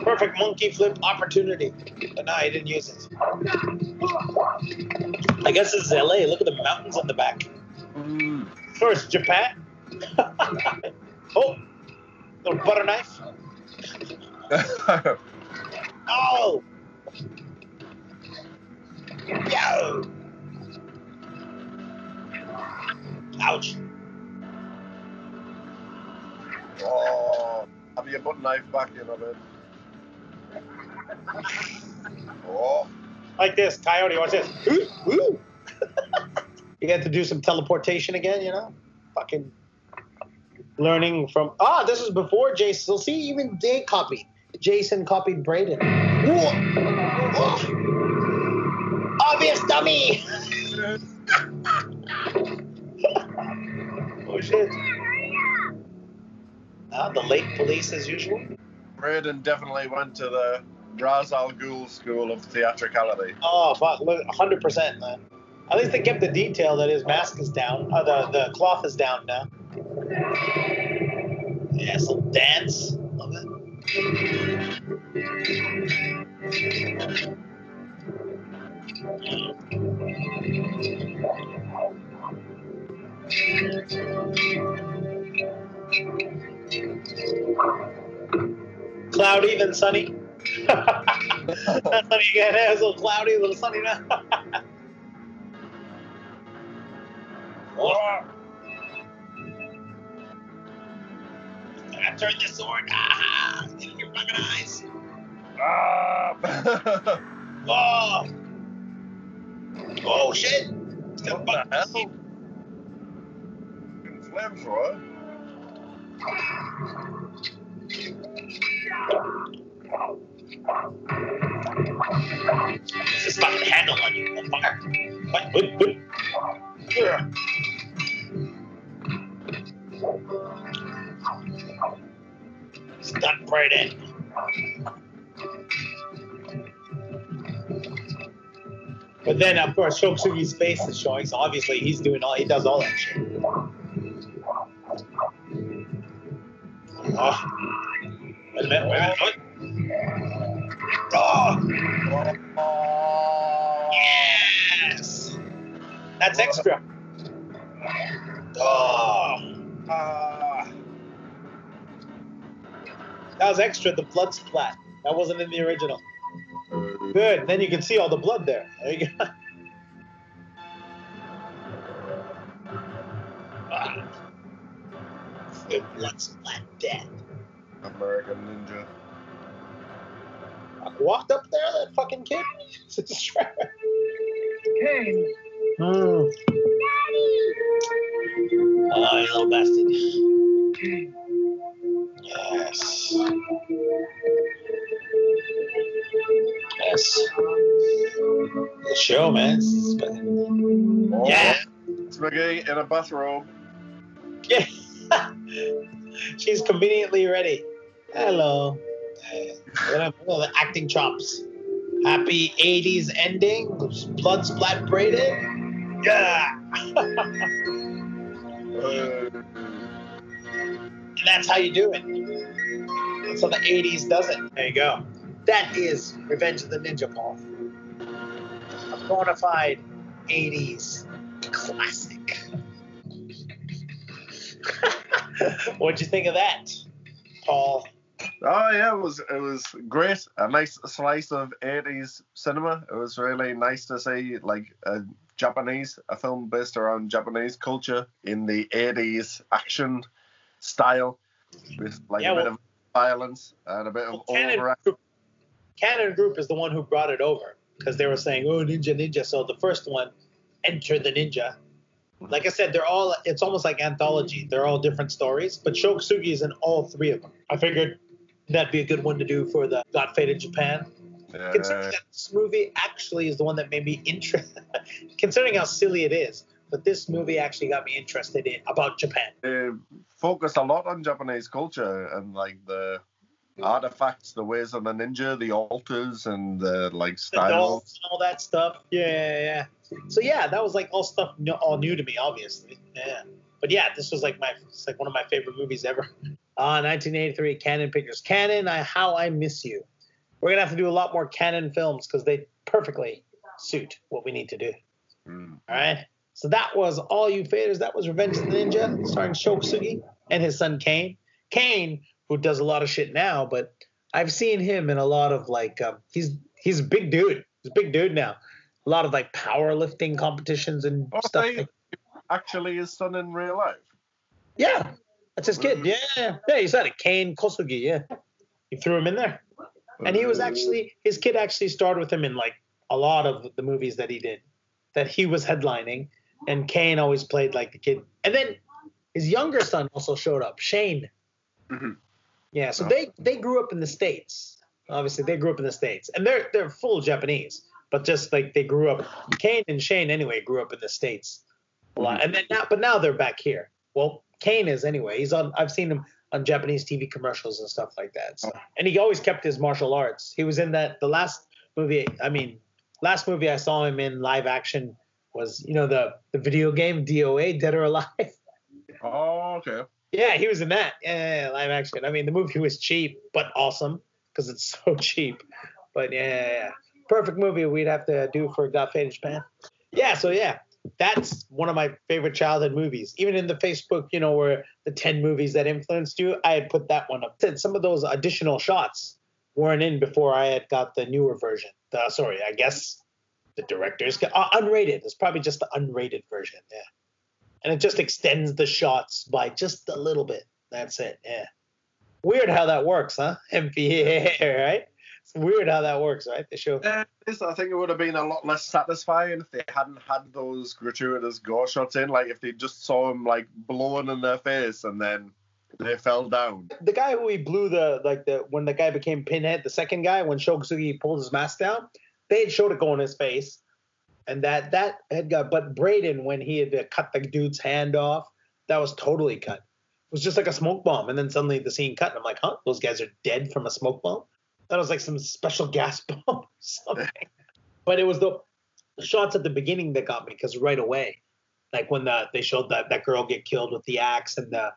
Perfect monkey flip opportunity. But no, he didn't use it. I guess this is LA. Look at the mountains on the back. First, Japan. oh, little butter knife. Oh! Yo! Ouch. oh, have your butter knife back in of it. Oh, Like this, Coyote, watch this. Ooh, ooh. you get to do some teleportation again, you know? Fucking learning from. Ah, this was before Jason. So see, even they copied. Jason copied Braden. Whoa. Whoa. Obvious dummy! shit. Ah, the late police as usual. Braden definitely went to the Ra's al Ghul School of Theatricality. Oh fuck! Look, hundred percent, man. At least they kept the detail that his mask is down. Uh, the the cloth is down now. Yeah, some dance. Love it. Cloudy then sunny. Not sunny again. It's a little cloudy, a little sunny now. oh. I turned this sword. Ah, in your fucking eyes. Ah! Oh. Oh shit. It's got a what the hell? Flamethrower? It's this fucking handle on you, motherfucker. What? What? What? Yeah. Stunt right in. But then, of course, Sho Kosugi's face is showing, so obviously he's doing all, he does all that shit. Oh. Wait a minute, wait a minute. Oh! Yes! That's extra. Oh! Ah! That was extra, the blood splat. That wasn't in the original. Good. Then you can see all the blood there. There you go. The blood splat dead. American Ninja. Walked up there, that fucking kid. Kane, Hmm. Oh, you little bastard. Yes. Yes. The show, man. It's fucking- Oh, Yeah. It's McGee in a bathrobe. Yeah. She's conveniently ready. Hello. The acting chops. Happy 80s ending. Blood splat braided. Yeah. That's how you do it. That's how the 80s does it. There you go. That is Revenge of the Ninja Paul. A bona fide 80s classic. What'd you think of that, Paul? Oh yeah, it was it was great. A nice slice of 80s cinema. It was really nice to see like a Japanese, a film based around Japanese culture in the 80s action style with like Yeah, a bit of violence and a bit of Well, Cannon, over. Group, Cannon Group is the one who brought it over because they were saying, "Oh, Ninja, Ninja." So the first one, Enter the Ninja. Like I said, they're all. It's almost like anthology. They're all different stories, but Sho Kosugi is in all three of them. I figured that'd be a good one to do for the Got Faded Japan. Considering Uh, that this movie actually is the one that made me interested. considering how silly it is, but this movie actually got me interested in about Japan. they focused a lot on Japanese culture and like the artifacts, the ways of the ninja, the altars, and the like The styles. dolls and all that stuff. Yeah, yeah, yeah. So yeah, that was like all stuff no- all new to me, obviously. Yeah, but yeah, this was like my it's like one of my favorite movies ever. Uh, 1983 Cannon Pictures. Cannon, I How I Miss You. We're gonna have to do a lot more Cannon films because they perfectly suit what we need to do. Mm. All right. So that was all you faders. That was Revenge of the Ninja, starring Sho Kosugi and his son Kane. Kane, who does a lot of shit now, but I've seen him in a lot of like um, he's he's a big dude. He's a big dude now. A lot of like powerlifting competitions and Oh, stuff. they- actually his son in real life. Yeah, that's his kid. Yeah, yeah, you said it. Kane Kosugi. Yeah, he threw him in there, and he was actually his kid actually starred with him in like a lot of the movies that he did, that he was headlining, and Kane always played like the kid. And then his younger son also showed up, Shane. Mhm. Yeah, so they they grew up in the states. Obviously, they grew up in the states, and they're they're full Japanese, but just like they grew up. Kane and Shane anyway grew up in the states a lot, mm-hmm. and then now, but now they're back here. Well, Kane is anyway. He's on. I've seen him on Japanese TV commercials and stuff like that. So, and he always kept his martial arts. He was in that the last movie. I mean, last movie I saw him in live action was you know the the video game DOA Dead or Alive. Oh, okay. Yeah, he was in that. Yeah, yeah, yeah, live action. I mean, the movie was cheap but awesome because it's so cheap. But yeah, yeah, yeah. Perfect movie we'd have to do for Got Faded Japan. Yeah, so yeah, that's one of my favorite childhood movies. Even in the Facebook, you know, where the 10 movies that influenced you, I had put that one up. Said Some of those additional shots weren't in before I had got the newer version. Sorry, I guess the director's uh, unrated. It's probably just the unrated version. Yeah and it just extends the shots by just a little bit. That's it. Yeah. Weird how that works, huh? MPA, right? It's weird how that works, right? The show. Uh, this- I think it would have been a lot less satisfying if they hadn't had those gratuitous gore shots in. Like if they just saw him like blowing in their face and then they fell down. The guy who he blew the like the when the guy became Pinhead, the second guy when Sho Kosugi pulled his mask down, they had showed it go in his face, and that that had got. But Braden when he had cut the dude's hand off, that was totally cut. It was just like a smoke bomb, and then suddenly the scene cut, and I'm like, huh, those guys are dead from a smoke bomb. That was like some special gas bomb or something. but it was the shots at the beginning that got me because right away, like when the they showed that that girl get killed with the axe and the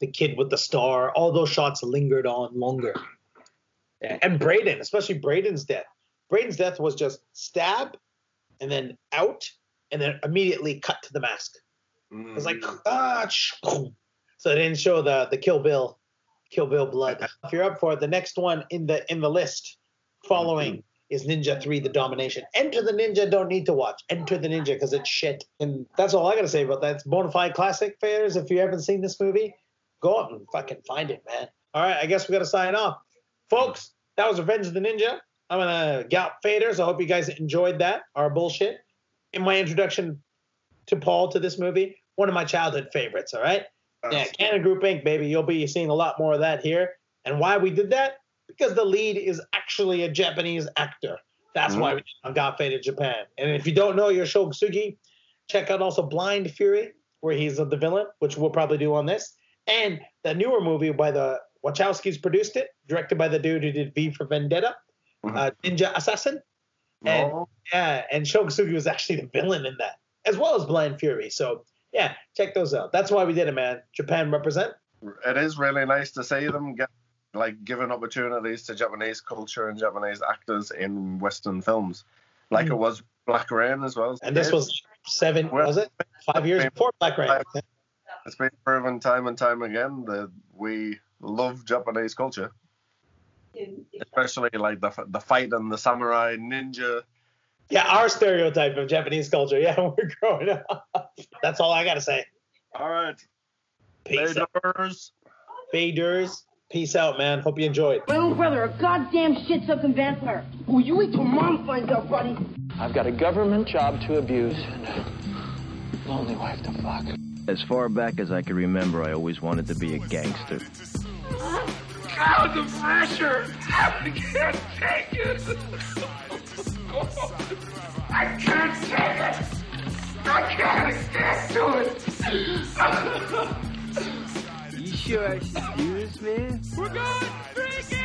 the kid with the star, all those shots lingered on longer. And Braden, especially Braden's death. Braden's death was just stab and then out and then immediately cut to the mask. It was like ah, sh- so they didn't show the the Kill Bill, Kill Bill blood. If you're up for it, the next one in the in the list following mm-hmm. is Ninja Three: The Domination. Enter the Ninja. Don't need to watch. Enter the Ninja because it's shit. And that's all I gotta say about that. It's bona fide classic fairs. If you haven't seen this movie, go out and fucking find it, man. All right, I guess we gotta sign off, folks. That was Revenge of the Ninja. I'm gonna get faders. I hope you guys enjoyed that. Our bullshit. In my introduction to Paul to this movie, one of my childhood favorites. All right. Yeah, Cannon Group Inc. Baby, you'll be seeing a lot more of that here. And why we did that? Because the lead is actually a Japanese actor. That's why we did it on Got Faded Japan. And if you don't know your Sho Kosugi, check out also Blind Fury, where he's the villain, which we'll probably do on this. And the newer movie by the Wachowskis produced it, directed by the dude who did V for Vendetta, uh, Ninja Assassin. And Oh, yeah, and Sho Kosugi was actually the villain in that, as well as Blind Fury. So yeah, check those out. That's why we did it, man. Japan represent. it is really nice to see them get like given opportunities to Japanese culture and Japanese actors in Western films, like Mm. it was Black Rain as well. And this was seven, was it? Five years before Black Rain. It's been proven time and time again that we love Japanese culture, especially like the the fight and the samurai ninja. Yeah, our stereotype of Japanese culture. Yeah, we're growing up. That's all I gotta say. All right. Peace out. Faders. Faders. Peace out, man. Hope you enjoyed. My own brother, a goddamn shit-sucking vampire. Oh, you wait till mom finds out, buddy. I've got a government job to abuse and a lonely wife to fuck. As far back as I can remember, I always wanted to be a gangster. God, the pressure! I can't take it! I can't take it! I can't stand to it! You sure I should do this, man? We're going freaky!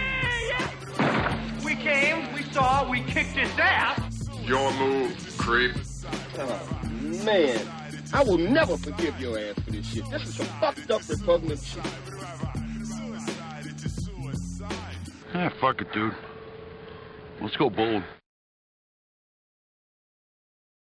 We came, we saw, we kicked his ass. Your move, creep. time. Man, I will never forgive your ass for this shit. This is some fucked up repugnant shit. Ah, fuck it, dude. Let's go bold.